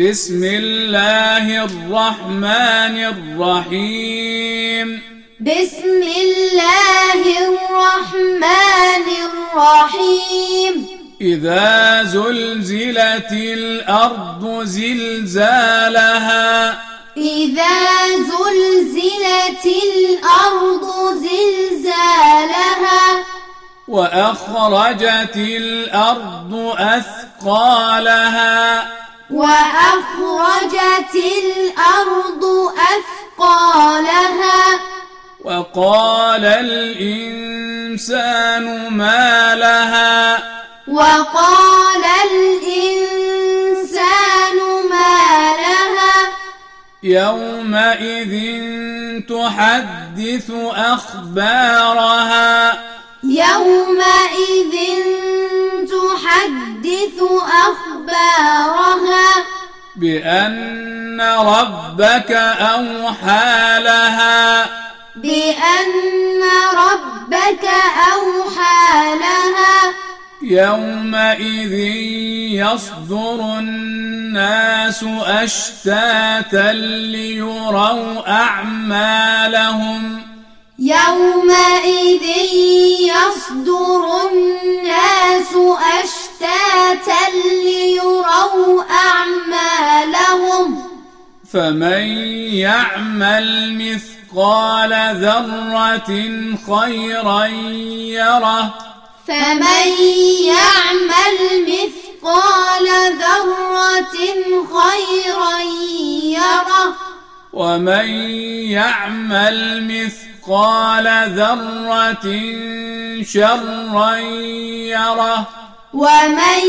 بسم الله الرحمن الرحيم. بسم الله الرحمن الرحيم. إذا زلزلت الأرض زلزالها. إذا زلزلت الأرض زلزالها. وأخرجت الأرض أثقالها. وأخرجت الأرض أثقالها. وقال الإنسان ما لها. وقال الإنسان ما لها. يومئذ تحدث أخبارها. يومئذ بأن ربك أوحى لها. بأن ربك أوحى لها. يومئذ يصدر الناس أشتاتا ليروا أعمالهم. يومئذ يصدر فمن يعمل مثقال ذرة خيرا يره. فمن يعمل مثقال ذرة خيرا يره. ومن يعمل مثقال ذرة شرا يره. ومن